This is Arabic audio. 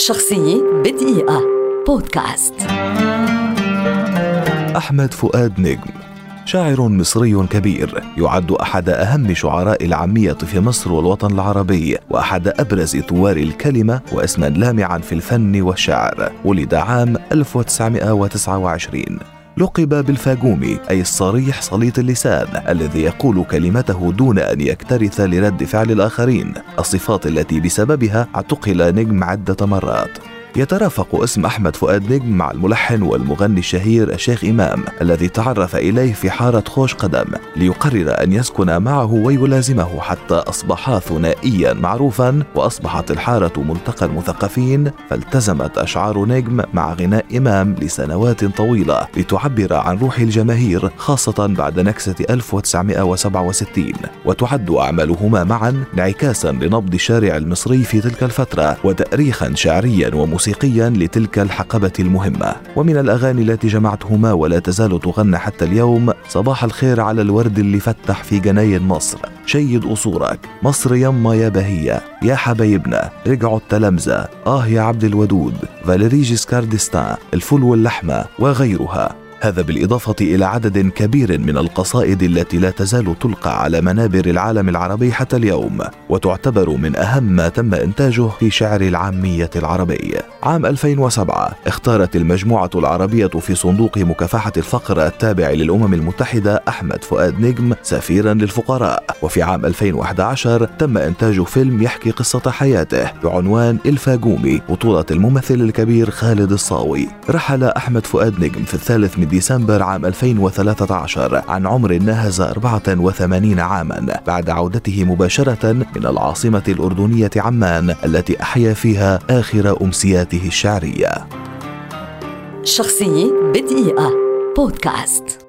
شخصية بدقيقة. بودكاست. أحمد فؤاد نجم شاعر مصري كبير يعد أحد أهم شعراء العامية في مصر والوطن العربي وأحد أبرز ثوار الكلمة واسما لامعا في الفن والشعر. ولد عام 1929 لقب بالفاجومي أي الصريح سليط اللسان الذي يقول كلمته دون أن يكترث لرد فعل الآخرين. الصفات التي بسببها اعتقل نجم عدة مرات. يترافق اسم أحمد فؤاد نجم مع الملحن والمغني الشهير الشيخ إمام الذي تعرف إليه في حارة خوش قدم ليقرر أن يسكن معه ويلازمه حتى أصبحا ثنائيا معروفا وأصبحت الحارة ملتقى المثقفين فالتزمت أشعار نجم مع غناء إمام لسنوات طويلة لتعبر عن روح الجماهير خاصة بعد نكسة 1967 وتعد أعمالهما معا انعكاسا لنبض الشارع المصري في تلك الفترة وتأريخا شعريا وموسيقيا. موسيقيا لتلك الحقبة المهمة. ومن الأغاني التي جمعتهما ولا تزال تغنى حتى اليوم صباح الخير على الورد اللي فتح في جناين مصر. شيد قصورك مصر يما يا بهية. يا حبايبنا. رجعوا التلامذة. آه يا عبد الودود. فاليري جيسكار ديستان الفول واللحمة. وغيرها. هذا بالإضافة إلى عدد كبير من القصائد التي لا تزال تلقى على منابر العالم العربي حتى اليوم وتعتبر من أهم ما تم إنتاجه في شعر العامية العربي. عام 2007 اختارت المجموعة العربية في صندوق مكافحة الفقر التابع للأمم المتحدة أحمد فؤاد نجم سفيرا للفقراء. وفي عام 2011 تم إنتاج فيلم يحكي قصة حياته بعنوان الفاجومي بطولة الممثل الكبير خالد الصاوي. رحل أحمد فؤاد نجم في الثالث من ديسمبر عام 2013 عن عمر ناهز 84 عاما بعد عودته مباشرة من العاصمة الأردنية عمان التي أحيا فيها آخر أمسياته الشعرية. شخصية بدقيقة. بودكاست.